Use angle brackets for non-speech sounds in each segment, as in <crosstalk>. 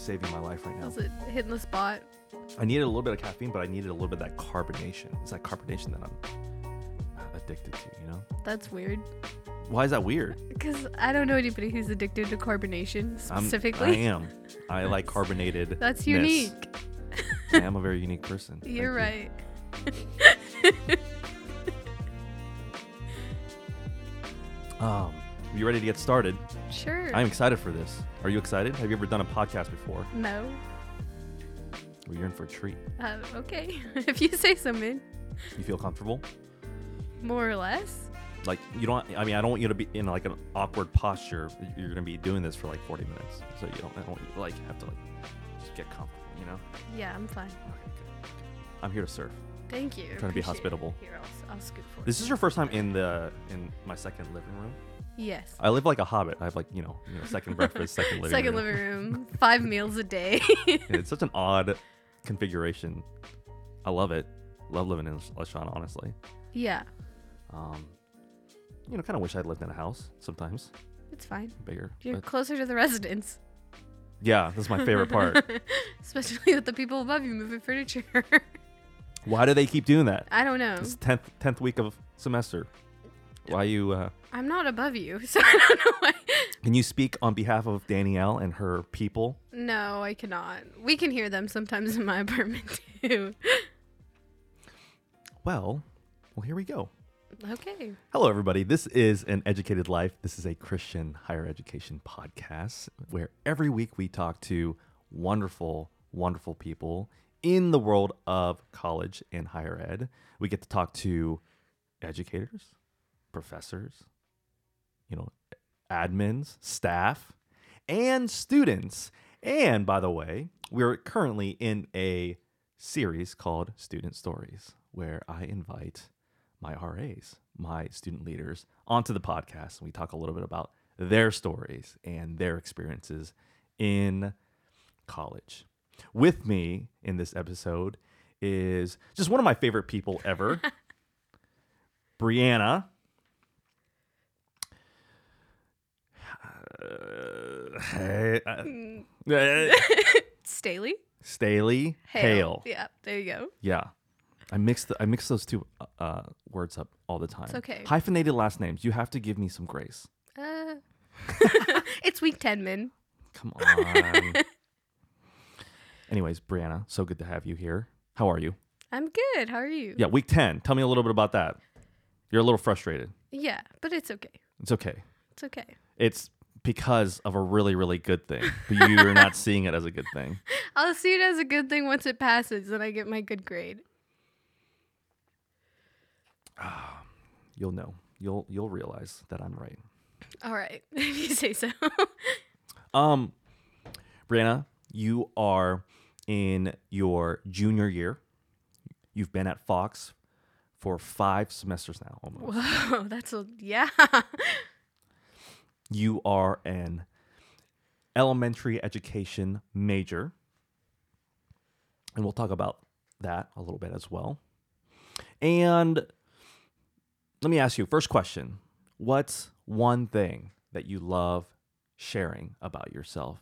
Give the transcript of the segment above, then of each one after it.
saving my life right now. Was it hitting the spot? I needed a little bit of caffeine, but I needed a little bit of that carbonation. It's that carbonation that I'm addicted to, you know? That's weird. Why is that weird? Because I don't know anybody who's addicted to carbonation I'm- specifically. I am. I <laughs> like carbonated. That's unique. I am <laughs> a very unique person. You're you. right. <laughs> Um, you ready to get started? Sure. I'm excited for this. Are you excited? Have you ever done a podcast before? no. Well, you're in for a treat. Uh, okay. <laughs> if you say so, man. You feel comfortable? More or less. Like you don't. I mean, I don't want you to be in like an awkward posture. You're gonna be doing this for like 40 minutes, so you don't. I don't want you to, like have to like just get comfortable. You know. Yeah, I'm fine. Okay, good. I'm here to serve. Thank you. Trying to be Appreciate it. hospitable. Here, I'll, I'll scoot for This is your first time in the in my second living room. Yes. I live like a hobbit. I have like you know, you know second breakfast, second living Second room. living room, five meals a day. <laughs> Yeah, it's such an odd configuration. I love it. Love living in LaShawn, honestly. yeah, Um, you know, kind of wish I'd lived in a house sometimes, it's fine. bigger. You're but- closer to the residents, yeah, that's my favorite part. <laughs> especially with the people above you moving furniture. Why do they keep doing that? I don't know. It's tenth tenth week of semester. Why you? Uh, I'm not above you, <laughs> so I don't know why. can you speak on behalf of Danielle and her people? No, I cannot. We can hear them sometimes in my <laughs> apartment too. Well, well, here we go. Okay. Hello, everybody. This is An Educated Life. This is a Christian higher education podcast where every week we talk to wonderful, wonderful people in the world of college and higher ed. We get to talk to educators, professors, you know, admins, staff, and students. And by the way, we're currently in a series called Student Stories where I invite my RAs, my student leaders, onto the podcast. And we talk a little bit about their stories and their experiences in college. With me in this episode is just one of my favorite people ever, <laughs> Brianna. Uh, hey, uh, <laughs> Staley. Staley Hale. Yeah, there you go. Yeah. I mix the, I mix those two uh, uh, words up all the time. It's okay. Hyphenated last names. You have to give me some grace. Uh, <laughs> it's week 10, Min. Come on. <laughs> Anyways, Brianna, so good to have you here. How are you? I'm good. How are you? Yeah, week 10. Tell me a little bit about that. You're a little frustrated. Yeah, but it's okay. It's okay. It's okay. It's because of a really, really good thing, but you're not <laughs> seeing it as a good thing. I'll see it as a good thing once it passes and I get my good grade. You'll know. You'll you'll realize that I'm right. All right, <laughs> if you say so. Um, Brianna, you are in your junior year. You've been at Fox for five semesters now, almost. Whoa, <laughs> that's a yeah. You are an elementary education major, and we'll talk about that a little bit as well. And let me ask you first question: What's one thing that you love sharing about yourself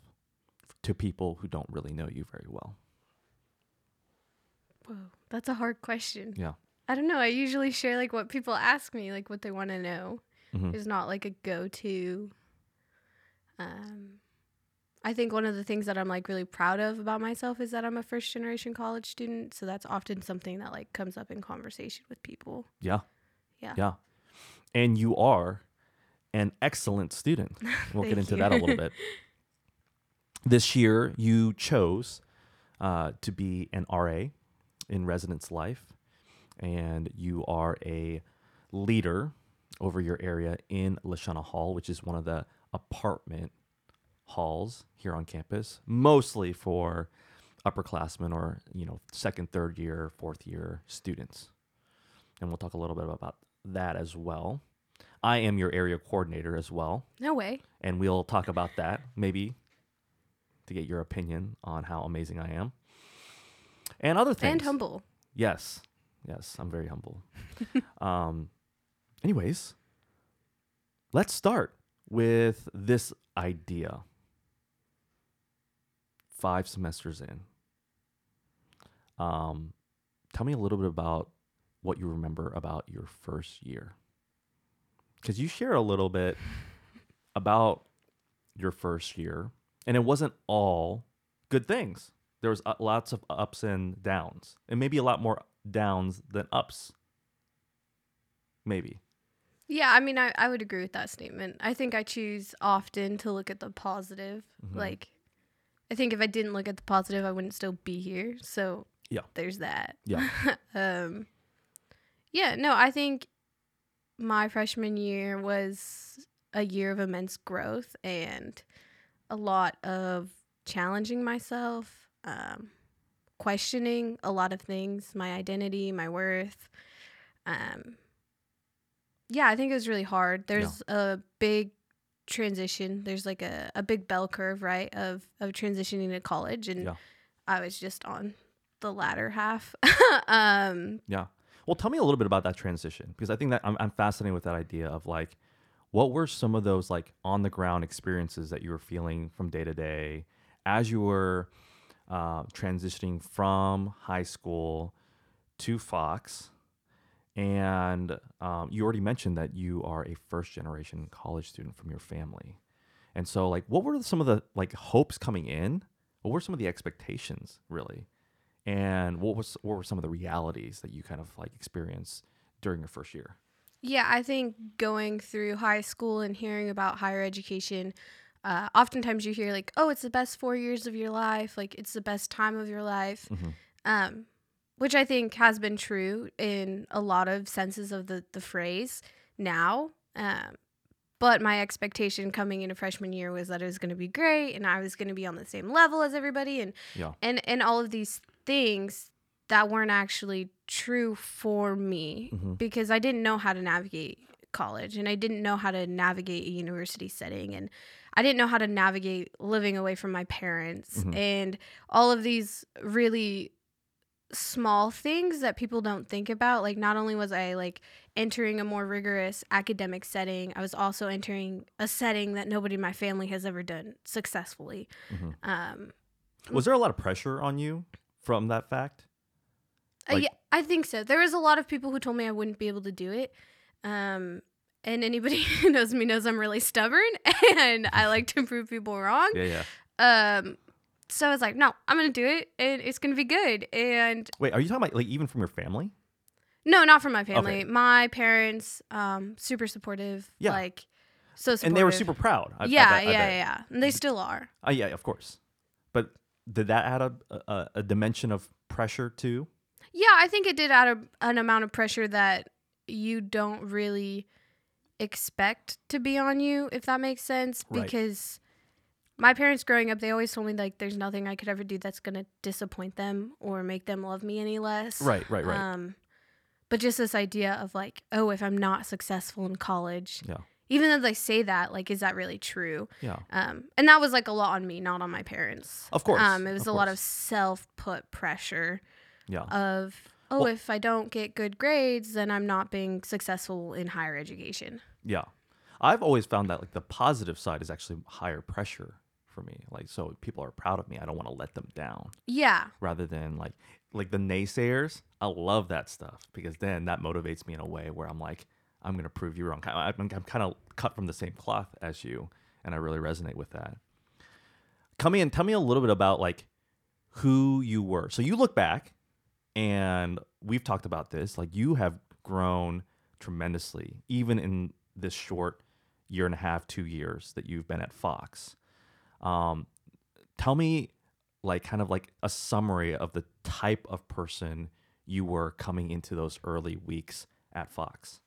to people who don't really know you very well? Whoa, that's a hard question. Yeah. I don't know. I usually share like what people ask me, like what they want to know. Mhm. It's not like a go-to. Um, I think one of the things that I'm like really proud of about myself is that I'm a first generation college student. So that's often something that like comes up in conversation with people. Yeah. Yeah. Yeah. And you are an excellent student. <laughs> We'll get into that a little bit. <laughs> This year, you chose uh, to be an RA in residence life, and you are a leader over your area in Le Shana Hall, which is one of the apartment halls here on campus, mostly for upperclassmen or you know second, third year, fourth year students. And we'll talk a little bit about that as well. I am your area coordinator as well, No way. and we'll talk about that maybe to get your opinion on how amazing I am and other things. And humble. Yes. Yes, I'm very humble. <laughs> um anyways, let's start with this idea. five semesters in. Um, tell me a little bit about what you remember about your first year. Because you share a little bit about your first year, and it wasn't all good things. There was uh, lots of ups and downs, and maybe a lot more downs than ups. Maybe. Yeah, I mean, I, I would agree with that statement. I think I choose often to look at the positive. Mhm. Like, I think if I didn't look at the positive, I wouldn't still be here. So, Yeah. there's that. Yeah. <laughs> um, yeah, no, I think my freshman year was a year of immense growth and a lot of challenging myself, um, questioning a lot of things, my identity, my worth. Um, yeah, I think it was really hard. There's a big transition. There's like a, a big bell curve, right, of of transitioning to college, and Yeah. I was just on the latter half. <laughs> um, Yeah. Well, tell me a little bit about that transition because I think that I'm, I'm fascinated with that idea of like, what were some of those like on the ground experiences that you were feeling from day to day as you were uh, transitioning from high school to Fox? And um, you already mentioned that you are a first generation college student from your family. And so, like, what were some of the like hopes coming in? What were some of the expectations, really? and what was what were some of the realities that you kind of like experienced during your first year Yeah, I think going through high school and hearing about higher education, uh, oftentimes you hear like, "Oh, it's the best four years of your life. Like it's the best time of your life," Mhm. um, which I think has been true in a lot of senses of the the phrase now. Um, but my expectation coming into freshman year was that it was going to be great, and I was going to be on the same level as everybody, and Yeah. and and all of these things that weren't actually true for me Mhm. because I didn't know how to navigate college and I didn't know how to navigate a university setting and I didn't know how to navigate living away from my parents Mhm. and all of these really small things that people don't think about like not only was I like entering a more rigorous academic setting I was also entering a setting that nobody in my family has ever done successfully Mhm. um was there a lot of pressure on you from that fact Uh, yeah, I think so. There was a lot of people who told me I wouldn't be able to do it. Um, and anybody <laughs> who knows me knows I'm really stubborn <laughs> and I like to prove people wrong. yeah yeah Um, so I was like, no, I'm going to do it and it's going to be good. And wait are you talking about like even from your family no, not from my family. Okay. My parents, um, super supportive. Yeah. Like, so supportive. and they were super proud I, I yeah, bet- yeah, yeah. And they still are. Uh, yeah of course but did that add a, a, a dimension of pressure too Yeah, I think it did add a, an amount of pressure that you don't really expect to be on you, if that makes sense. Right. Because my parents growing up, they always told me like there's nothing I could ever do that's gonna disappoint them or make them love me any less. right right right Um, but just this idea of like, oh, if I'm not successful in college, yeah even though they say that, like, is that really true? yeah Um, and that was like a lot on me, not on my parents. Of course, Um, it was a lot of self put pressure yeah of oh Well- if i don't get good grades then i'm not being successful in higher education Yeah. I've always found that like the positive side is actually higher pressure for me. Like so people are proud of me. I don't want to let them down yeah rather than like like the naysayers. I love that stuff because then that motivates me in a way where I'm like I'm going to prove you wrong. I'm, I'm kind of cut from the same cloth as you and I really resonate with that. Come in, tell me a little bit about like who you were. So you look back and we've talked about this like you have grown tremendously even in this short year and a half two years that you've been at fox um, tell me like kind of like a summary of the type of person you were coming into those early weeks at fox.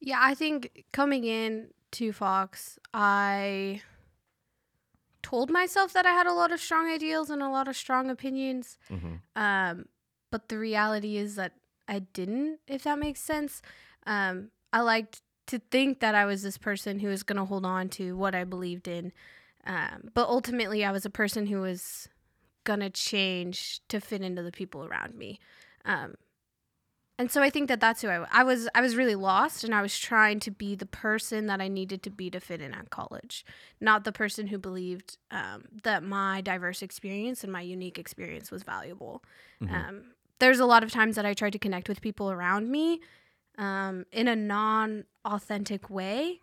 Yeah i think coming in to fox i told myself that i had a lot of strong ideals and a lot of strong opinions. Mm-hmm. um, but the reality is that i didn't if that makes sense. Um, i liked to think that i was this person who was going to hold on to what i believed in um, but ultimately i was a person who was going to change to fit into the people around me um, and so I think that that's who I, I was. I was really lost, and I was trying to be the person that I needed to be to fit in at college, not the person who believed um, that my diverse experience and my unique experience was valuable. Mhm. Um, there's a lot of times that I tried to connect with people around me um, in a non-authentic way,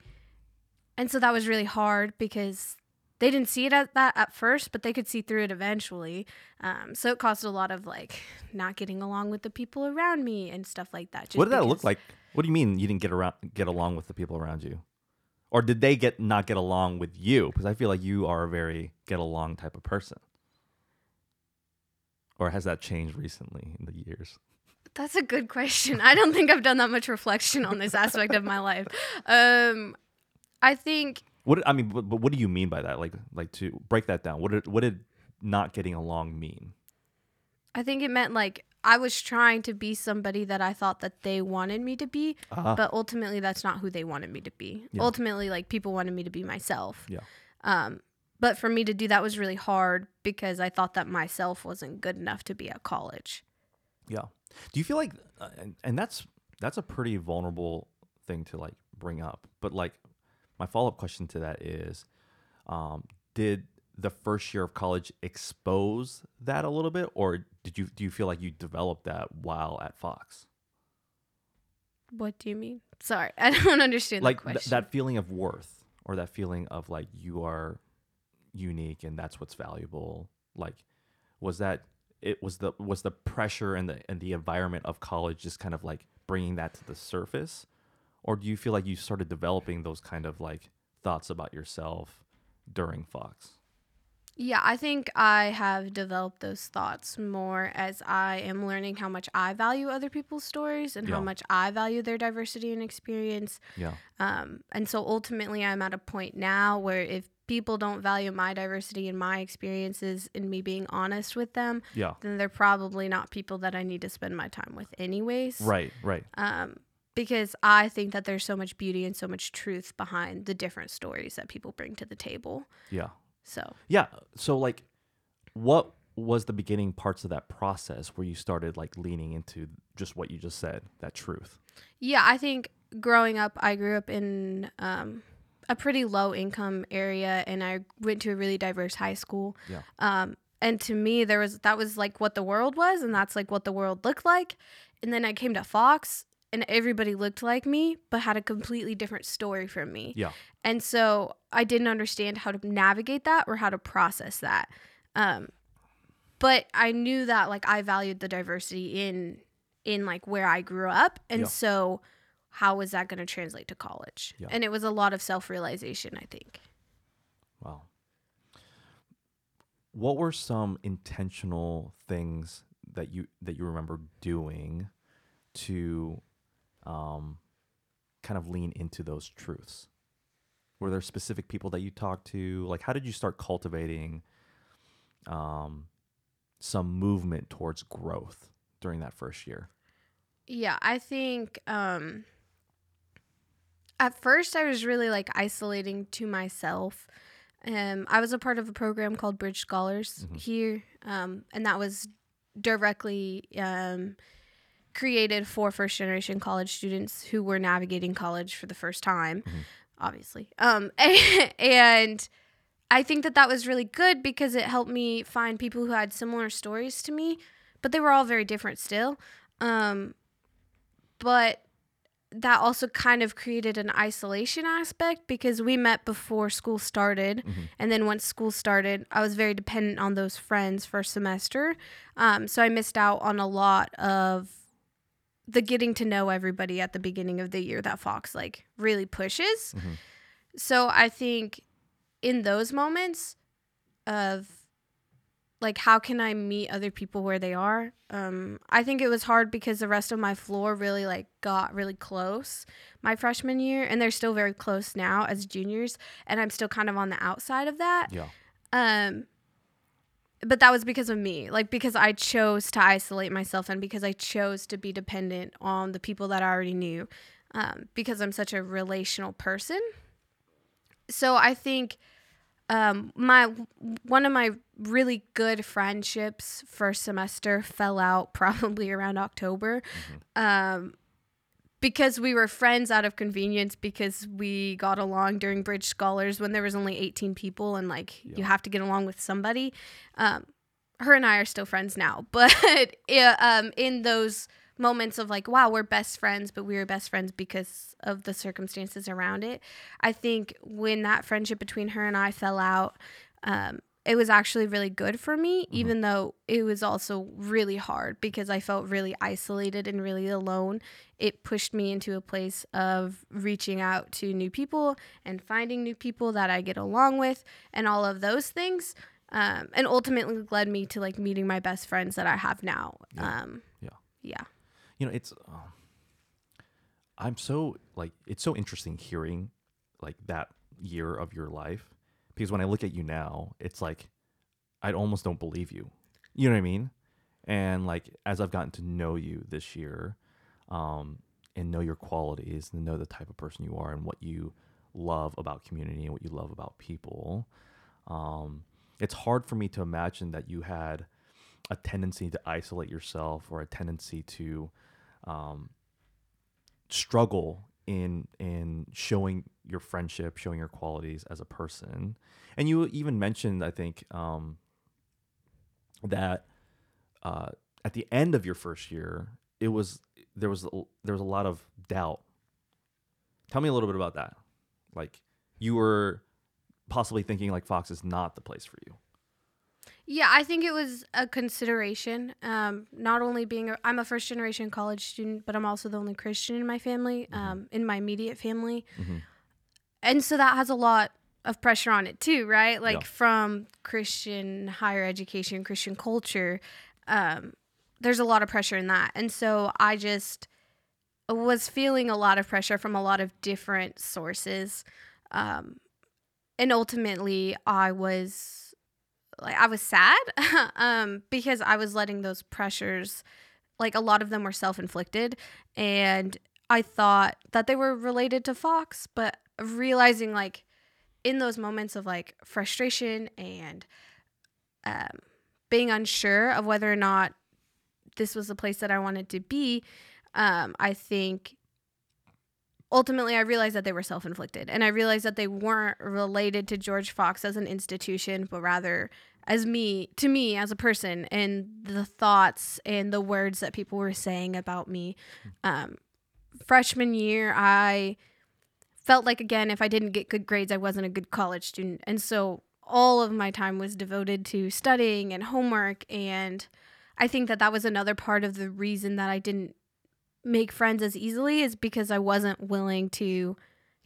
and so that was really hard because they didn't see it at that at first, but they could see through it eventually. Um, so it caused a lot of like not getting along with the people around me and stuff like that. just what did that look like? What do you mean you didn't get around get along with the people around you? Or did they get not get along with you? Because I feel like you are a very get along type of person. Or has that changed recently in the years? That's a good question. I don't think I've done that much reflection on this aspect of my life. Um, I think What I mean, but, but what do you mean by that? Like, like to break that down. What did what did not getting along mean? I think it meant like I was trying to be somebody that I thought that they wanted me to be, Uh, but ultimately that's not who they wanted me to be. Yeah. Ultimately, like people wanted me to be myself. Yeah. Um, but for me to do that was really hard because I thought that myself wasn't good enough to be at college. yeah. Do you feel like, uh, and, and that's that's a pretty vulnerable thing to like bring up. But like, my follow up question to that is, um, did the first year of college expose that a little bit, or did you do you feel like you developed that while at Fox? What do you mean? Sorry, <laughs> I don't understand like the th- that feeling of worth or that feeling of like you are unique and that's what's valuable like was that it was the was the pressure and the and the environment of college just kind of like bringing that to the surface or do you feel like you started developing those kind of like thoughts about yourself during fox Yeah, I think I have developed those thoughts more as I am learning how much I value other people's stories and Yeah. how much I value their diversity and experience. yeah Um, and so ultimately, I'm at a point now where if people don't value my diversity and my experiences and me being honest with them, yeah then they're probably not people that I need to spend my time with, anyways. right right Um, because I think that there's so much beauty and so much truth behind the different stories that people bring to the table. yeah So. Yeah. So like what was the beginning parts of that process where you started like leaning into just what you just said, that truth? Yeah, I think growing up, I grew up in um, a pretty low income area, and I went to a really diverse high school. Yeah. Um, and to me, there was that was like what the world was, and that's like what the world looked like. And then I came to Fox, and everybody looked like me, but had a completely different story from me. Yeah. And so I didn't understand how to navigate that or how to process that. Um, but I knew that like I valued the diversity in in like where I grew up, and Yeah. so how was that going to translate to college? Yeah. And it was a lot of self realization, I think. Wow. What were some intentional things that you that you remember doing to um kind of lean into those truths? Were there specific people that you talked to? Like how did you start cultivating um some movement towards growth during that first year? Yeah, I think um at first I was really like isolating to myself. Um I was a part of a program called Bridge Scholars Mhm. here um and that was directly um created for first generation college students who were navigating college for the first time Mhm. obviously. Um <laughs> and I think that that was really good because it helped me find people who had similar stories to me, but they were all very different still. Um, but that also kind of created an isolation aspect because we met before school started. Mhm. And then once school started, I was very dependent on those friends first semester. Um, so I missed out on a lot of the getting to know everybody at the beginning of the year that Fox like really pushes. Mhm. So I think in those moments of like how can I meet other people where they are? Um, I think it was hard because the rest of my floor really like got really close my freshman year, and they're still very close now as juniors, and I'm still kind of on the outside of that. Yeah. Um, but that was because of me, like because I chose to isolate myself and because I chose to be dependent on the people that I already knew, um, because I'm such a relational person. So I think um, my one of my really good friendships first semester fell out <laughs> probably around October. Um, because we were friends out of convenience because we got along during bridge scholars when there was only 18 people and like you have to get along with somebody. Um, her and i are still friends now <laughs> but yeah, um, in those moments of like wow we're best friends but we were best friends because of the circumstances around it i think when that friendship between her and i fell out um, it was actually really good for me, even though it was also really hard because I felt really isolated and really alone. It pushed me into a place of reaching out to new people and finding new people that I get along with and all of those things. Um, and ultimately led me to like meeting my best friends that I have now. Yeah. Um, Yeah. yeah. you know it's um, i'm so like it's so interesting hearing like that year of your life because when i look at you now it's like i almost don't believe you. You know what i mean? And like as i've gotten to know you this year um and know your qualities and know the type of person you are and what you love about community and what you love about people um it's hard for me to imagine that you had a tendency to isolate yourself or a tendency to um, struggle in in showing your friendship, showing your qualities as a person. And you even mentioned, I think, um, that uh, at the end of your first year, it was there was there was a lot of doubt. Tell me a little bit about that. Like you were possibly thinking like Fox is not the place for you. Yeah, I think it was a consideration. Um, not only being a, I'm a first generation college student, but I'm also the only Christian in my family, um, in my immediate family, Mhm. and so that has a lot of pressure on it too, right? Like Yeah. from Christian higher education, Christian culture, um, there's a lot of pressure in that, and so I just was feeling a lot of pressure from a lot of different sources, um, and ultimately I was like I was sad <laughs> um because I was letting those pressures like a lot of them were self-inflicted and I thought that they were related to Fox but realizing like in those moments of like frustration and um being unsure of whether or not this was the place that I wanted to be um I think ultimately I realized that they were self-inflicted and I realized that they weren't related to George Fox as an institution but rather as me to me as a person and the thoughts and the words that people were saying about me. Um, freshman year I felt like again if I didn't get good grades I wasn't a good college student. And so all of my time was devoted to studying and homework and I think that that was another part of the reason that I didn't make friends as easily is because I wasn't willing to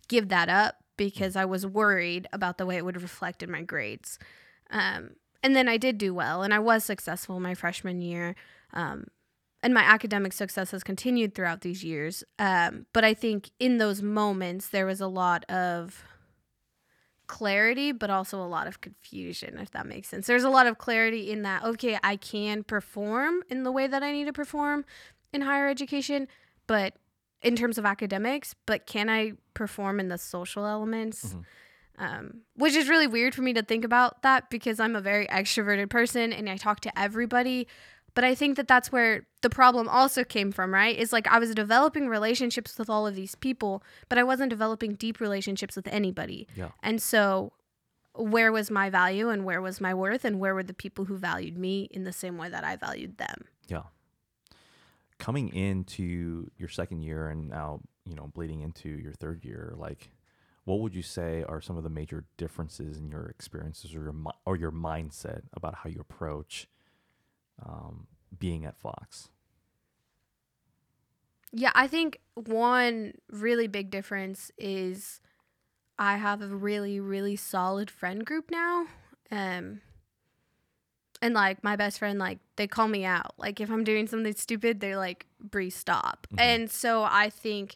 give that up because I was worried about the way it would reflect in my grades. Um, and then I did do well and I was successful my freshman year. Um, and my academic success has continued throughout these years. Um, but I think in those moments, there was a lot of clarity, but also a lot of confusion, if that makes sense. There's a lot of clarity in that, okay, I can perform in the way that I need to perform in higher education, but in terms of academics, but can I perform in the social elements? Mhm. Um, which is really weird for me to think about that because I'm a very extroverted person and I talk to everybody. But I think that that's where the problem also came from, right? Is like I was developing relationships with all of these people, but I wasn't developing deep relationships with anybody. Yeah. And so, where was my value and where was my worth and where were the people who valued me in the same way that I valued them? Yeah. Coming into your second year and now, you know, bleeding into your third year, like what would you say are some of the major differences in your experiences or your or your mindset about how you approach um, being at Fox? Yeah, I think one really big difference is I have a really, really solid friend group now. Um, and like my best friend, like they call me out. Like if I'm doing something stupid, they're like, Bree, stop. Mhm. And so I think,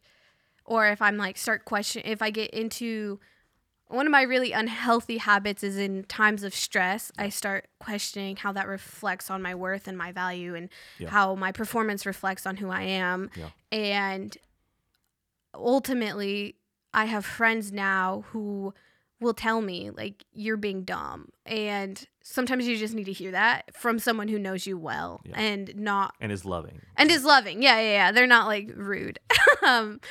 or if I'm like start question, if I get into one of my really unhealthy habits is in times of stress, I start questioning how that reflects on my worth and my value and Yeah. how my performance reflects on who I am. Yeah. And ultimately, I have friends now who will tell me, like, you're being dumb. And sometimes you just need to hear that from someone who knows you well Yeah. and not and is loving. and is loving. Yeah, yeah, yeah. They're not like rude. <laughs> um,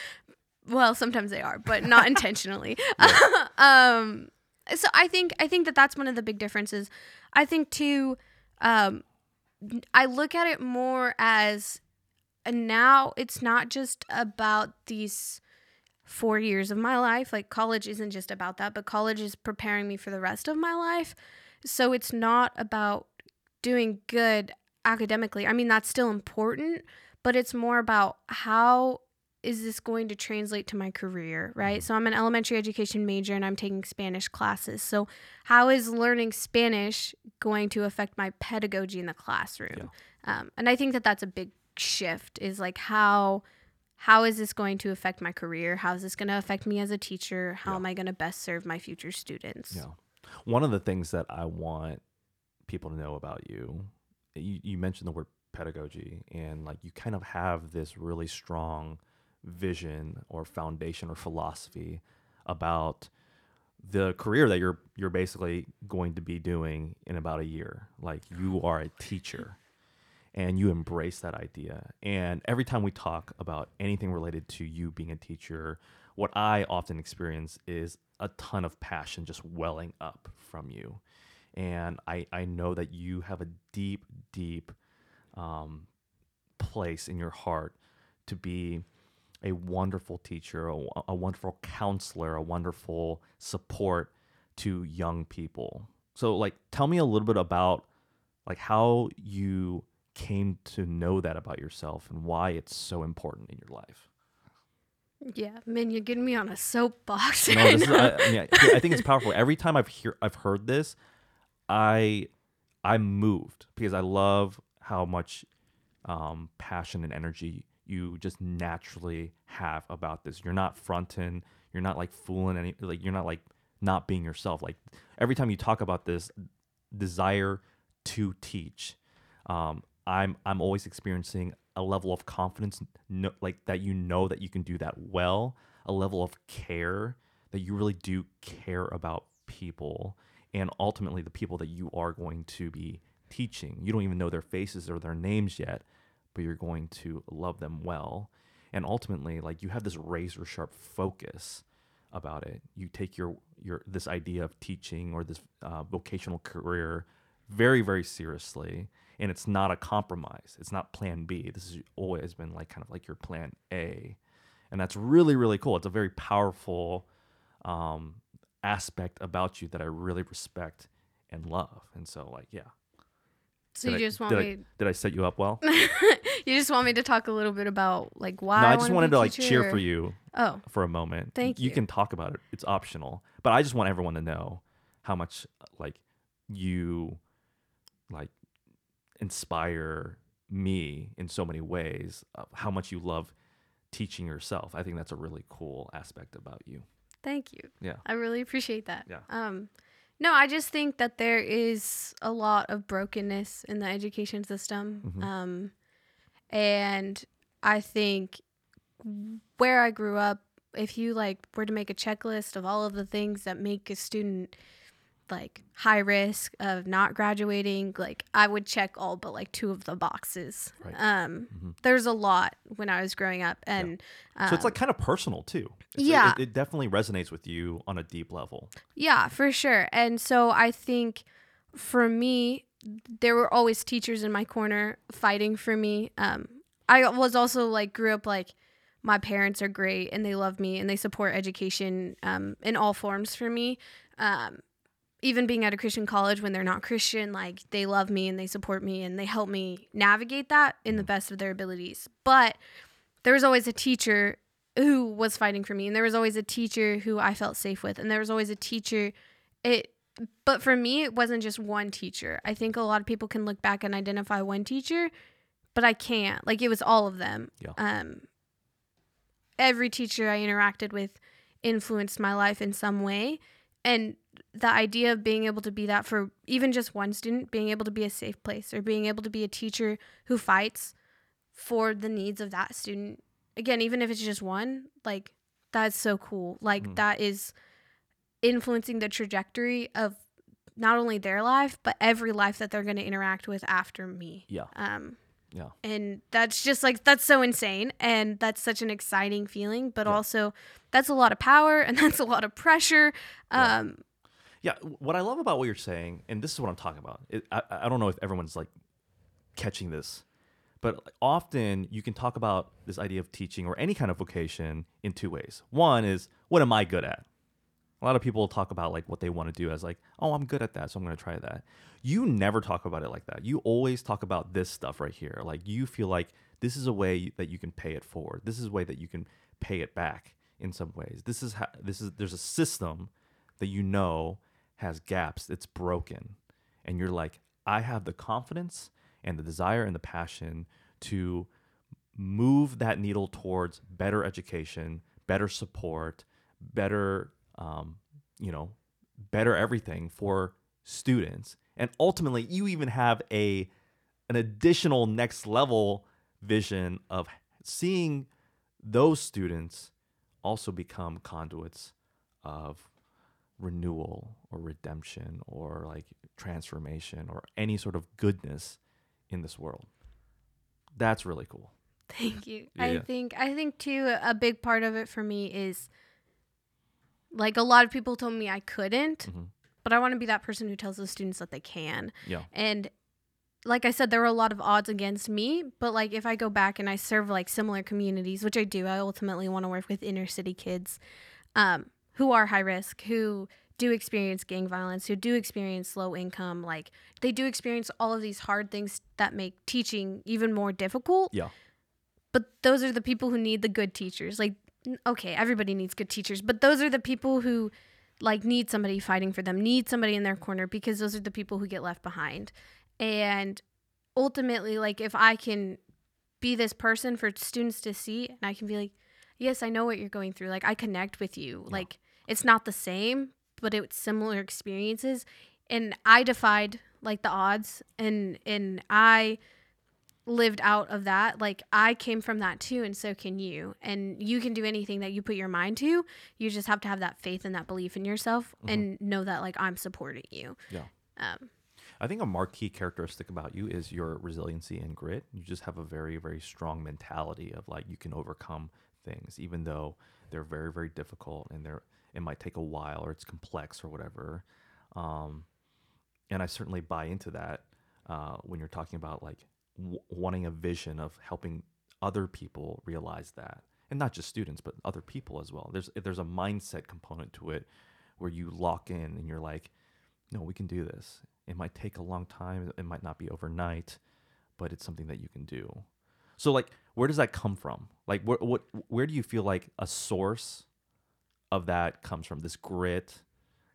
well, sometimes they are, but not <laughs> intentionally. <laughs> um, so I think I think that that's one of the big differences. I think too. Um, I look at it more as and now it's not just about these four years of my life. Like college isn't just about that, but college is preparing me for the rest of my life. So it's not about doing good academically. I mean, that's still important, but it's more about how is this going to translate to my career, right? So I'm an elementary education major and I'm taking Spanish classes. So how is learning Spanish going to affect my pedagogy in the classroom? Um, and I think that that's a big shift is like how how is this going to affect my career? How is this going to affect me as a teacher? How Yeah. am I going to best serve my future students? Yeah. One of the things that I want people to know about you, you, you mentioned the word pedagogy, and like you kind of have this really strong vision or foundation or philosophy about the career that you're you're basically going to be doing in about a year. Like you are a teacher and you embrace that idea. And every time we talk about anything related to you being a teacher, what I often experience is a ton of passion just welling up from you. And I, I know that you have a deep, deep um, place in your heart to be a wonderful teacher, a, a wonderful counselor, a wonderful support to young people. So, like, tell me a little bit about like how you came to know that about yourself and why it's so important in your life. Yeah, man, you're getting me on a soapbox. No, <laughs> this is. I, I, mean, I I think it's powerful. Every time I've hear I've heard this, I I'm moved because I love how much um, passion and energy you just naturally have about this. You're not fronting. You're not like fooling any. Like you're not like not being yourself. Like every time you talk about this desire to teach, um, I'm I'm always experiencing a level of confidence, no, like that you know that you can do that well. A level of care that you really do care about people and ultimately the people that you are going to be teaching. You don't even know their faces or their names yet, but you're going to love them well. And ultimately, like you have this razor sharp focus about it. You take your your this idea of teaching or this uh, vocational career very very seriously, and it's not a compromise. It's not Plan B. This has always been like kind of like your Plan A, and that's really really cool. It's a very powerful um, aspect about you that I really respect and love. And so, like, yeah. so Did you I- just want did I- me? Did I set you up well? <laughs> you just want me to talk a little bit about like why? no, I I just wanted to like cheer or- for you Oh, for a moment. Thank You you. can talk about it. It's optional. But I just want everyone to know how much like you like inspire me in so many ways. Of how much you love teaching yourself. I think that's a really cool aspect about you. thank you. Yeah. I really appreciate that. Yeah. Um, no, I just think that there is a lot of brokenness in the education system. Mhm. Um, and I think where I grew up, if you like were to make a checklist of all of the things that make a student like high risk of not graduating, like I would check all but like two of the boxes. Right. Um, Mhm. there's a lot when I was growing up, and So it's um, like kind of personal too. It's- yeah. It, it definitely resonates with you on a deep level. Yeah, for sure. And so I think for me, there were always teachers in my corner fighting for me. Um, I was also like grew up like my parents are great and they love me and they support education um, in all forms for me. Um, even being at a Christian college when they're not Christian, like they love me and they support me and they help me navigate that in the best of their abilities. But there was always a teacher who was fighting for me and there was always a teacher who I felt safe with and there was always a teacher it but for me it wasn't just one teacher. I think a lot of people can look back and identify one teacher, but I can't. Like it was all of them. Yeah. Um every teacher I interacted with influenced my life in some way and the idea of being able to be that for even just one student, being able to be a safe place or being able to be a teacher who fights for the needs of that student. Again, even if it's just one, like that's so cool. Like Mm. that is influencing the trajectory of not only their life but every life that they're going to interact with after me Yeah. um Yeah. and that's just like that's so insane and that's such an exciting feeling but Yeah. also that's a lot of power <laughs> and that's a lot of pressure um Yeah, what I love about what you're saying, and this is what I'm talking about. It, I, I don't know if everyone's like catching this, but often you can talk about this idea of teaching or any kind of vocation in two ways. One is what am I good at? A lot of people talk about like what they want to do as like, oh, I'm good at that, so I'm going to try that. You never talk about it like that. You always talk about this stuff right here. Like you feel like this is a way that you can pay it forward. This is a way that you can pay it back in some ways. This is how this is there's a system that you know has gaps, it's broken. And you're like, I have the confidence and the desire and the passion to move that needle towards better education, better support, better, um, you know, better everything for students. And ultimately, you even have a an additional next level vision of seeing those students also become conduits of renewal or redemption or like transformation or any sort of goodness in this world. That's really cool. Thank you. Yeah, I think I think too a big part of it for me is like a lot of people told me I couldn't, Mhm. but I want to be that person who tells the students that they can. Yeah. And like I said, there were a lot of odds against me, but like if I go back and I serve like similar communities, which I do, I ultimately want to work with inner city kids um, who are high risk, who do experience gang violence, who do experience low income, like they do experience all of these hard things that make teaching even more difficult. Yeah. But those are the people who need the good teachers. Like, okay, everybody needs good teachers, but those are the people who like need somebody fighting for them, need somebody in their corner because those are the people who get left behind. And ultimately, like if I can be this person for students to see and I can be like, yes, I know what you're going through. Like I connect with you. Yeah. Like it's not the same, but it's similar experiences. And I defied like the odds and and I lived out of that. Like I came from that too, and so can you. And you can do anything that you put your mind to. You just have to have that faith and that belief in yourself Mhm. and know that like I'm supporting you. Yeah. Um, I think a marquee characteristic about you is your resiliency and grit. You just have a very, very strong mentality of like you can overcome things, even though they're very, very difficult and they're it might take a while or it's complex or whatever. Um, and I certainly buy into that uh, when you're talking about like w- wanting a vision of helping other people realize that, and not just students, but other people as well. There's there's a mindset component to it where you lock in and you're like, no, we can do this. It might take a long time. It might not be overnight, but it's something that you can do. So like, where does that come from? Like, what what where do you feel like a source of that comes from? This grit,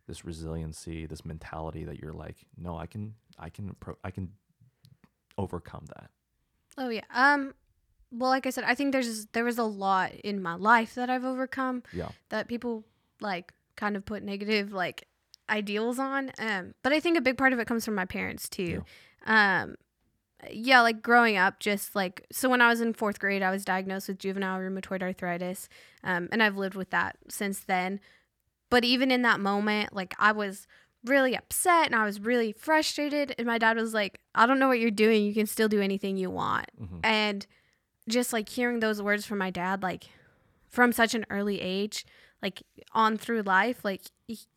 this resiliency, this mentality that you're like, no, I can I can appro- I can overcome that. oh yeah. Um. Well, like I said, I think there's there was a lot in my life that I've overcome Yeah. that people like kind of put negative like ideals on. Um. But I think a big part of it comes from my parents too. Um. Yeah, like growing up, just like so when I was in fourth grade, I was diagnosed with juvenile rheumatoid arthritis, um, and I've lived with that since then. But even in that moment, like I was really upset and I was really frustrated, and my dad was like, "I don't know what you're doing. You can still do anything you want." hmm And just like hearing those words from my dad, like from such an early age, like on through life, like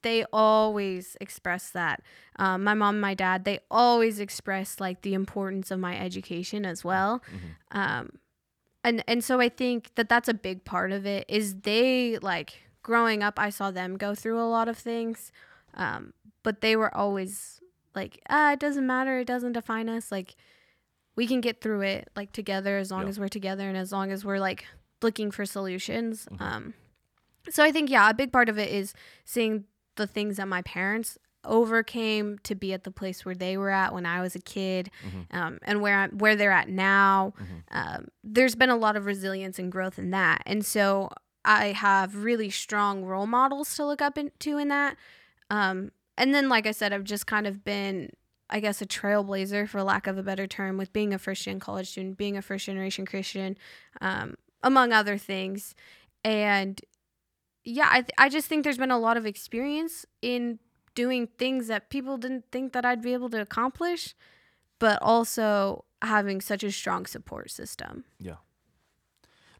they always express that. Um, my mom and my dad, they always express like the importance of my education as well. hmm Um, and and so I think that that's a big part of it. Is they like growing up, I saw them go through a lot of things, um, but they were always like, ah, it doesn't matter, it doesn't define us. Like we can get through it like together as long Yeah. as we're together and as long as we're like looking for solutions. Mhm. Um, so I think yeah, a big part of it is seeing the things that my parents overcame to be at the place where they were at when I was a kid, hmm um, and where I'm, where they're at now. hmm Um, there's been a lot of resilience and growth in that, and so I have really strong role models to look up into in that. Um, and then, like I said, I've just kind of been, I guess, a trailblazer, for lack of a better term, with being a first gen college student, being a first generation Christian, um, among other things. And yeah, I, th- I just think there's been a lot of experience in doing things that people didn't think that I'd be able to accomplish, but also having such a strong support system. Yeah.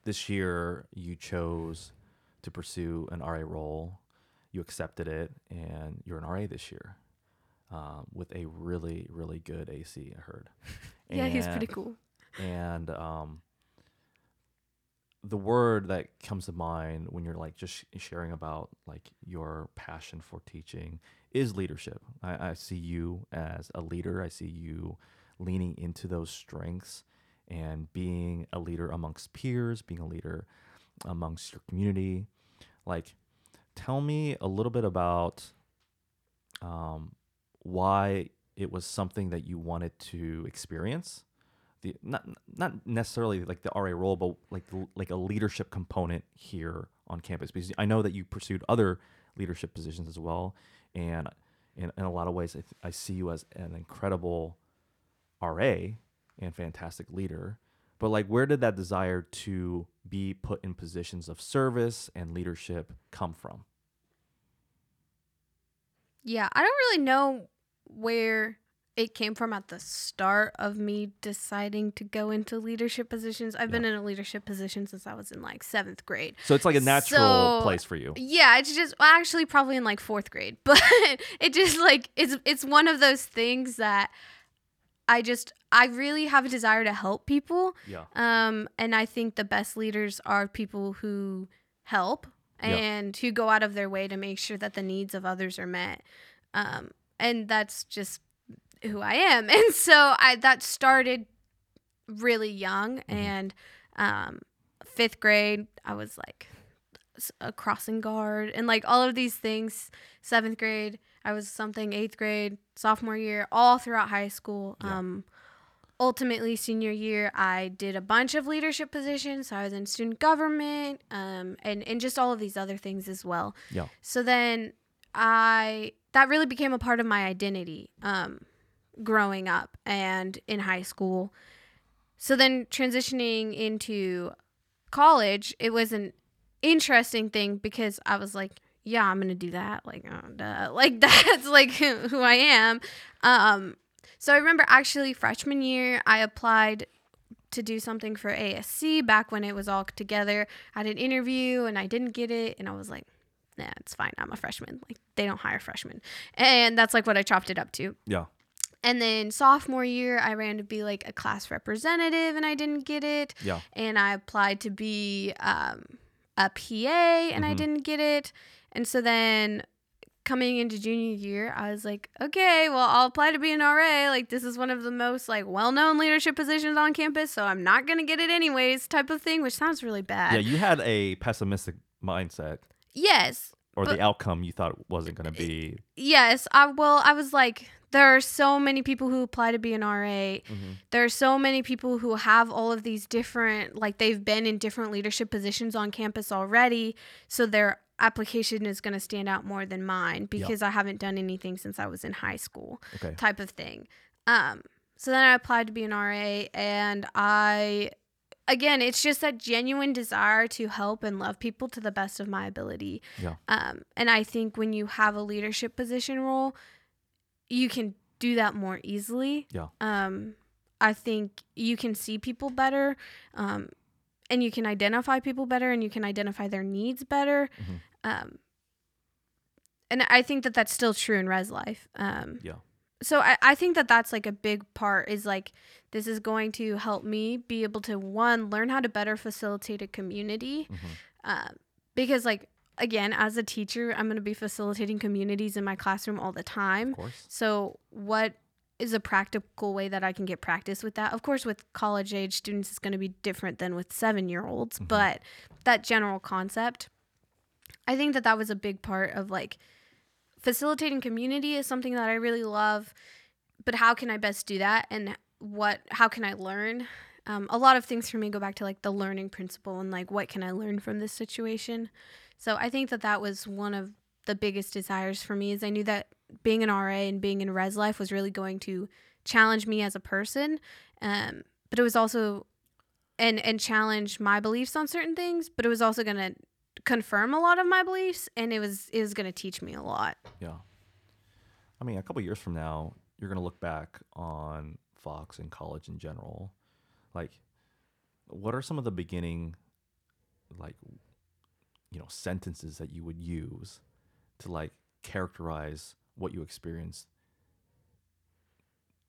This year, you chose to pursue an RA role. You accepted it, and you're an RA this year um, with a really, really good AC, I heard. <laughs> yeah, he's pretty cool. And um, the word that comes to mind when you're like just sharing about like your passion for teaching is leadership. I, I see you as a leader. I see you leaning into those strengths and being a leader amongst peers, being a leader amongst your community. Like, tell me a little bit about um, why it was something that you wanted to experience. The not not necessarily like the RA role, but like the, like a leadership component here on campus. Because I know that you pursued other leadership positions as well, and in, in a lot of ways, I, th- I see you as an incredible RA and fantastic leader. But like, where did that desire to be put in positions of service and leadership come from? Yeah, I don't really know where it came from at the start of me deciding to go into leadership positions. I've been in a leadership position since I was in like seventh grade. So it's like a natural So- place for you. Yeah, it's just well, actually probably in like fourth grade, <laughs> but it just like it's it's one of those things that I just I really have a desire to help people. Yeah. Um, and I think the best leaders are people who help Yeah. and who go out of their way to make sure that the needs of others are met. Um, and that's just who I am. <laughs> And so I that started really young and um, fifth grade I was like a crossing guard and like all of these things. Seventh grade I was something. Eighth grade, sophomore year, all throughout high school. Yeah. Um, ultimately senior year i did a bunch of leadership positions so i was in student government um, and, and just all of these other things as well Yeah. so then i that really became a part of my identity um, growing up and in high school so then transitioning into college it was an interesting thing because i was like yeah i'm gonna do that like oh, duh. <laughs> like that's like <laughs> who i am um so I remember actually freshman year, I applied to do something for ASC back when it was all together. I had an interview and I didn't get it. And I was like, nah, it's fine. I'm a freshman. Like, they don't hire freshmen. And that's like what I chopped it up to. Yeah. And then sophomore year, I ran to be like a class representative and I didn't get it. Yeah. And I applied to be um, a PA and I Mhm. didn't get it. And so then coming into junior year, I was like, okay, well, I'll apply to be an RA. Like, this is one of the most like well-known leadership positions on campus, so I'm not gonna get it anyways, type of thing, which sounds really bad. Yeah. You had a pessimistic mindset, yes, or But- the outcome you thought wasn't going to be. yes. I well, I was like, there are so many people who apply to be an RA. Mhm. There are so many people who have all of these different, like they've been in different leadership positions on campus already, so their application is going to stand out more than mine because I haven't done anything since I was in high school. Okay. type of thing. Um, so then I applied to be an RA, and I, again, it's just that genuine desire to help and love people to the best of my ability. Yeah. Um, and I think when you have a leadership position role, you can do that more easily. Yeah. Um, I think you can see people better. Um, and you can identify people better and you can identify their needs better. Mhm. Um, and I think that that's still true in res life. Um, Yeah. so I, I think that that's like a big part is like this is going to help me be able to one learn how to better facilitate a community Mhm. um, because like again as a teacher i'm going to be facilitating communities in my classroom all the time. So what is a practical way that i can get practice with that? Of course with college age students it's going to be different than with seven year olds Mhm. but that general concept i think that that was a big part of like facilitating community is something that i really love but how can i best do that? And what how can i learn? Um, a lot of things for me go back to like the learning principle and like what can i learn from this situation so i think that that was one of the biggest desires for me is i knew that being an ra and being in res life was really going to challenge me as a person um, but it was also and and challenge my beliefs on certain things but it was also going to confirm a lot of my beliefs and it was it was going to teach me a lot Yeah. I mean, a couple years from now, you're gonna look back on Fox and college in general. Like, what are some of the beginning, like, you know, sentences that you would use to like characterize what you experienced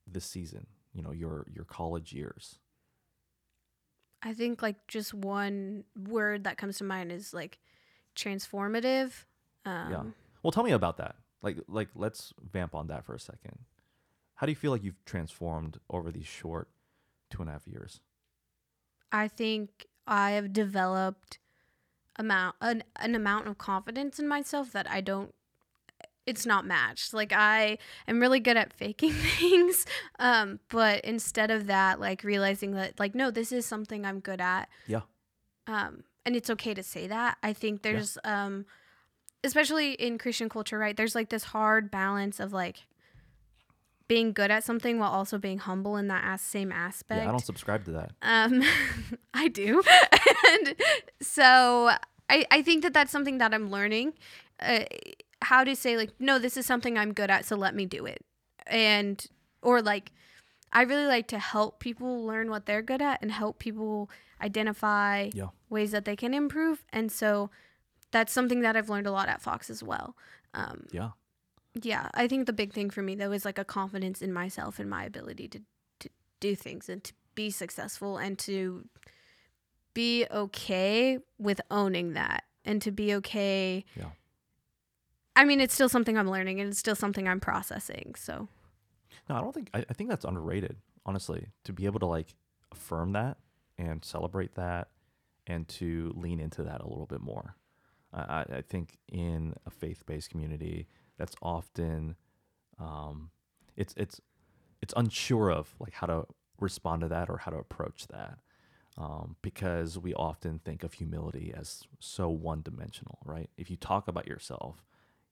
this season? You know, your your college years. I think like just one word that comes to mind is like transformative. Um, Yeah. Well, tell me about that. Like, like let's vamp on that for a second. How do you feel like you've transformed over these short two and a half years? I think I have developed amount an, an amount of confidence in myself that I don't it's not matched. Like I am really good at faking <laughs> things. Um, but instead of that, like realizing that like no, this is something I'm good at. Yeah. Um, and it's okay to say that. I think there's um especially in Christian culture, right? There's like this hard balance of like being good at something while also being humble in that as- same aspect. Yeah, I don't subscribe to that. Um, <laughs> I do, <laughs> and so I I think that that's something that I'm learning, uh, how to say like no, this is something I'm good at, so let me do it, and or like I really like to help people learn what they're good at and help people identify Yeah. ways that they can improve, and so that's something that I've learned a lot at Fox as well. Um, Yeah. Yeah, I think the big thing for me though is like a confidence in myself and my ability to to do things and to be successful and to be okay with owning that and to be okay. Yeah. I mean, it's still something I'm learning and it's still something I'm processing. So, No, I don't think. I, I think that's underrated, honestly. To be able to like affirm that and celebrate that, and to lean into that a little bit more. I, I, I think in a faith-based community, that's often, um, it's it's it's unsure of like how to respond to that or how to approach that, um, because we often think of humility as so one-dimensional, right? If you talk about yourself,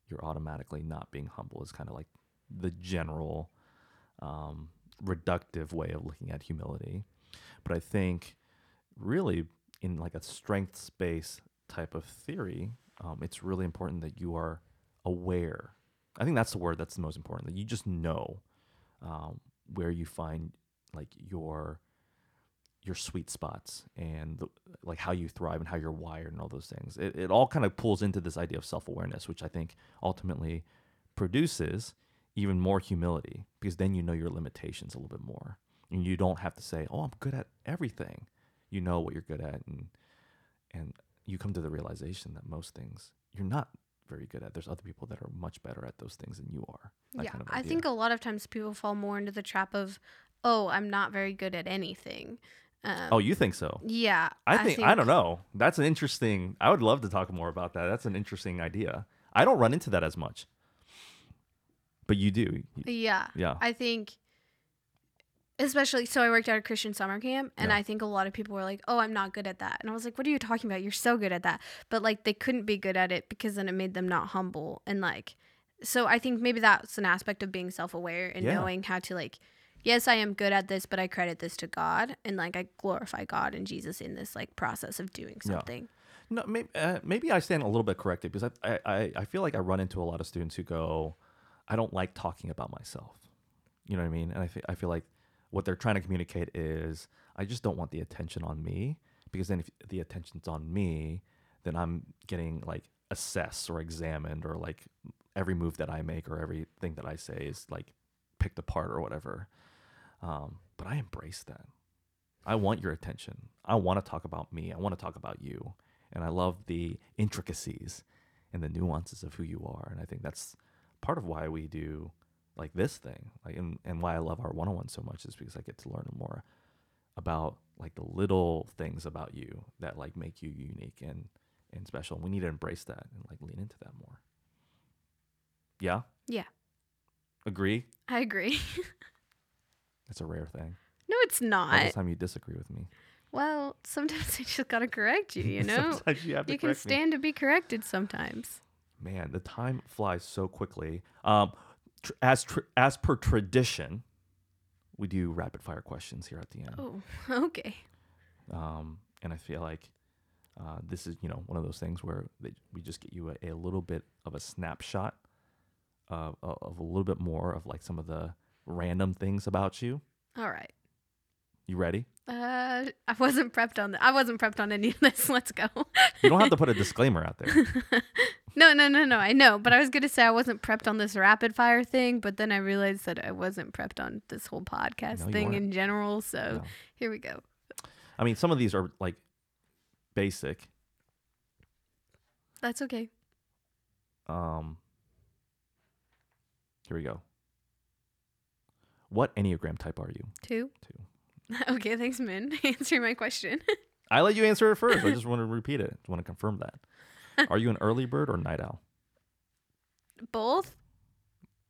you're automatically not being humble. Is kind of like the general um, reductive way of looking at humility. But I think really in like a strengths based type of theory, um, it's really important that you are aware. I think that's the word that's the most important. That you just know um, where you find like your your sweet spots and the, like how you thrive and how you're wired and all those things. It, it all kind of pulls into this idea of self awareness, which I think ultimately produces even more humility because then you know your limitations a little bit more and you don't have to say oh i'm good at everything you know what you're good at and and you come to the realization that most things you're not very good at. There's other people that are much better at those things than you are. Yeah, kind of I think a lot of times people fall more into the trap of, oh, I'm not very good at anything. Um, oh you think so? yeah. I think, I don't know. That's an interesting i would love to talk more about that. That's an interesting idea. I don't run into that as much. But you do. Yeah. yeah. I think, especially, so I worked at a Christian summer camp, and Yeah. I think a lot of people were like, oh, I'm not good at that. And I was like, what are you talking about? You're so good at that. But like, they couldn't be good at it because then it made them not humble. And like, so I think maybe that's an aspect of being self aware and Yeah. knowing how to like, yes, I am good at this, but I credit this to God. And like, I glorify God and Jesus in this like process of doing Yeah. something. No, maybe, uh, maybe I stand a little bit corrected because I, I, I feel like I run into a lot of students who go, I don't like talking about myself. You know what I mean? And I I feel like what they're trying to communicate is I just don't want the attention on me because then if the attention's on me, then I'm getting like assessed or examined or like every move that I make or everything that I say is like picked apart or whatever. Um, but I embrace that. I want your attention. I want to talk about me. I want to talk about you. And I love the intricacies and the nuances of who you are. And I think that's part of why we do like this thing. Like and, and why I love our one on one so much is because I get to learn more about like the little things about you that like make you unique and and special. We need to embrace that and like lean into that more. Yeah? Yeah. Agree? I agree. <laughs> That's a rare thing. no, it's not. time you disagree with me. Well, sometimes <laughs> I just got to correct you, you <laughs> know? Sometimes you have to you can correct me. stand to be corrected sometimes. Man, the time flies so quickly. Um, tr- as tr- as per tradition, we do rapid fire questions here at the end. Oh, <laughs> okay. Um, and I feel like uh, this is you know one of those things where they, we just get you a, a little bit of a snapshot of of a little bit more of like some of the random things about you. All right. You ready? Uh, I wasn't prepped on that. I wasn't prepped on any of this. <laughs> Let's go. You don't have to put a <laughs> disclaimer out there. No, no, no, no. I know, but I was gonna say I wasn't prepped on this rapid fire thing, but then I realized that I wasn't prepped on this whole podcast No, thing in general. So No. here we go. I mean, some of these are like basic. That's okay. Um, here we go. What Enneagram type are you? Two. Two. <laughs> okay, thanks, Min. <laughs> Answering my question. I let you answer it first. I <laughs> just want to repeat it. Just want to confirm that. Are you an early bird or night owl? Both.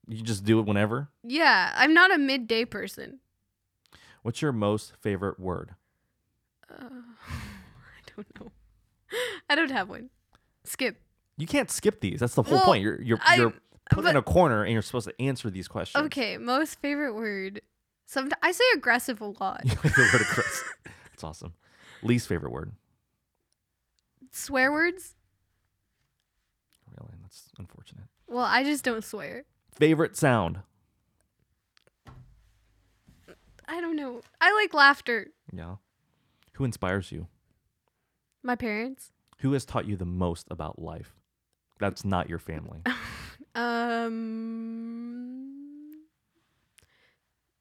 You just do it whenever. Yeah, I'm not a midday person. What's your most favorite word? Uh, <laughs> I don't know. <laughs> I don't have one. Skip. You can't skip these. That's the whole Well, point. You're you're I- you're put in a corner and you're supposed to answer these questions. Okay, most favorite word. Sometimes I say aggressive a lot. <laughs> The word Chris. That's awesome. Least favorite word. Swear words? Unfortunate. Well, I just don't swear. Favorite sound. I don't know. I like laughter. Yeah. Who inspires you? My parents. Who has taught you the most about life? That's not your family. <laughs> Um,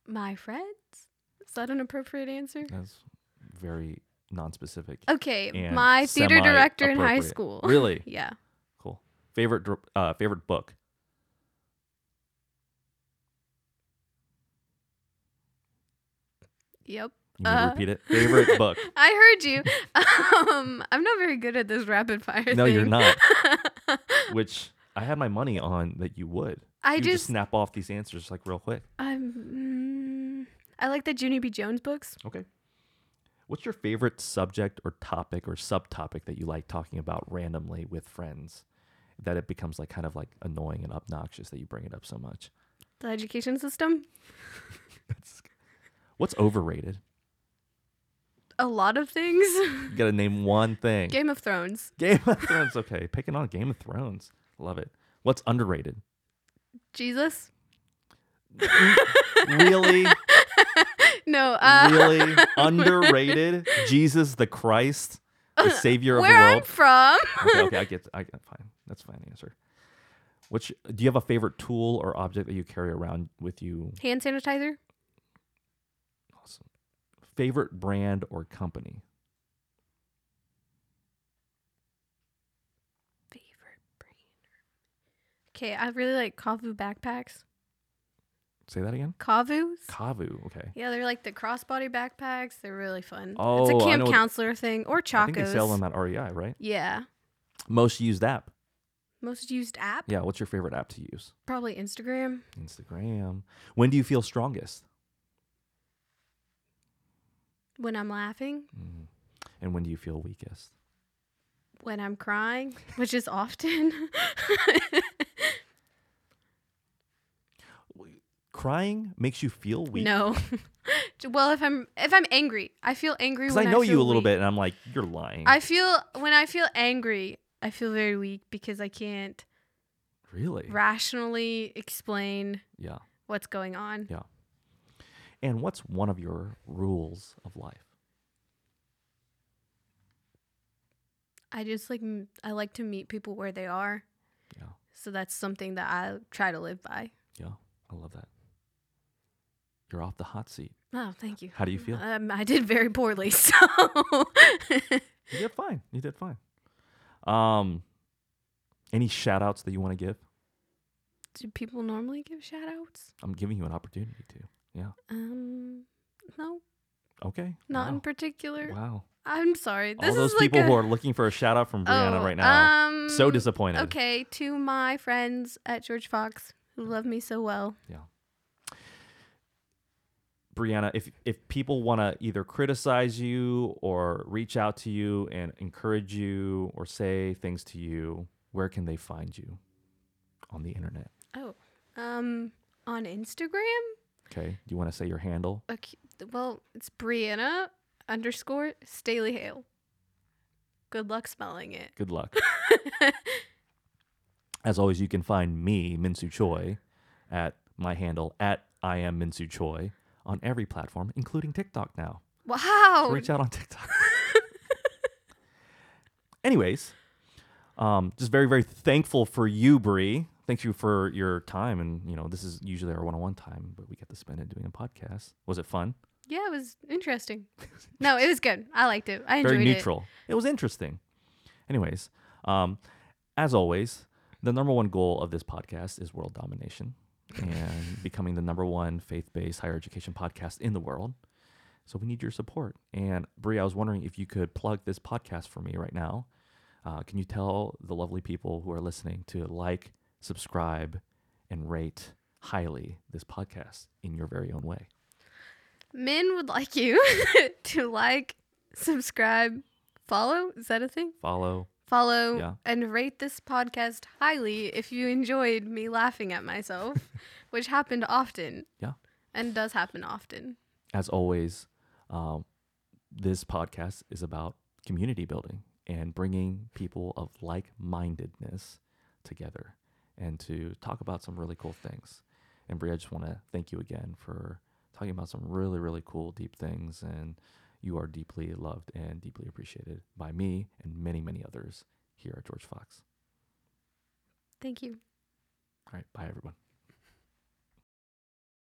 my friends. Is that an appropriate answer? That's very non-specific. Okay, my theater director in high school. Really? <laughs> yeah. Favorite uh, favorite book. Yep. You Uh, repeat it. Favorite <laughs> book. I heard you. Um, I'm not very good at this rapid fire No, you're not. <laughs> Which I had my money on that you would. I you just, just, snap off these answers like real quick. I'm. Mm, I like the Junie B. Jones books. Okay. What's your favorite subject or topic or subtopic that you like talking about randomly with friends? That it becomes like kind of like annoying and obnoxious that you bring it up so much. The education system. <laughs> What's overrated? A lot of things. You got to name one thing. Game of Thrones. Game of <laughs> Thrones. Okay, picking on Game of Thrones. Love it. What's underrated? Jesus. <laughs> Really, No. Uh, really underrated? Jesus the Christ, the Savior of the world. where I'm from. okay, okay, I get, I get, fine. That's a fine answer. Which do you have a favorite tool or object that you carry around with you? Hand sanitizer. Awesome. Favorite brand or company? Favorite brand. Okay, I really like Kavu backpacks. Say that again. Kavus. Kavu. Okay. Yeah, they're like the crossbody backpacks. They're really fun. Oh, it's a oh, camp know what- counselor thing or Chacos. I think they sell them at REI, right? yeah. Most used app. Most used app? Yeah. What's your favorite app to use? Probably Instagram. Instagram. When do you feel strongest? When I'm laughing, Mm. And when do you feel weakest? when I'm crying, which is often. <laughs> Crying makes you feel weak. no. <laughs> well, if I'm if I'm angry, I feel angry Because I know feel you a little weak. bit, and I'm like, you're lying. I feel when I feel angry, I feel very weak because I can't really? rationally explain Yeah. what's going on. Yeah. And what's one of your rules of life? I just like I like to meet people where they are. Yeah. So that's something that I try to live by. Yeah. I love that. You're off the hot seat. Oh, thank you. How do you feel? Um, I did very poorly, <laughs> so You did fine. You did fine. Um, any shout outs that you want to give? do people normally give shout outs? I'm giving you an opportunity to. Yeah. Um, no, Okay. not in particular. Wow. I'm sorry. This All those is like people a, who are looking for a shout out from Brianna Oh, right now. Um, so disappointed. Okay, to my friends at George Fox who love me so well. Brianna, if if people want to either criticize you or reach out to you and encourage you or say things to you, where can they find you on the internet? Oh, um, on Instagram. Okay. Do you want to say your handle? Okay, well, it's Brianna underscore Staley Hale. Good luck spelling it. Good luck. <laughs> As always, you can find me, Minsu Choi, at my handle at I am Minsu Choi on every platform, including TikTok now. Wow. So reach out on TikTok. <laughs> Anyways, um, just very, very thankful for you, Bree. Thank you for your time. And, you know, this is usually our one on one time, but we get to spend it doing a podcast. Was it fun? Yeah, it was interesting. no, it was good. I liked it. I enjoyed it. very it. neutral. It. was interesting. Anyways, um, as always, the number one goal of this podcast is world domination and becoming the number one faith based higher education podcast in the world. So we need your support. And Brie, I was wondering if you could plug this podcast for me right now. Uh, can you tell the lovely people who are listening to like, subscribe, and rate highly this podcast in your very own way? Min would like you <laughs> to like, subscribe, follow. Is that a thing? Follow. Follow Yeah. and rate this podcast highly if you enjoyed me laughing at myself, <laughs> which happened often. Yeah. And does happen often. as always, um, this podcast is about community building and bringing people of like mindedness together and to talk about some really cool things. And Brie, I just want to thank you again for talking about some really, really cool, deep things. And you are deeply loved and deeply appreciated by me and many, many others here at George Fox. Thank you. All right. Bye, everyone.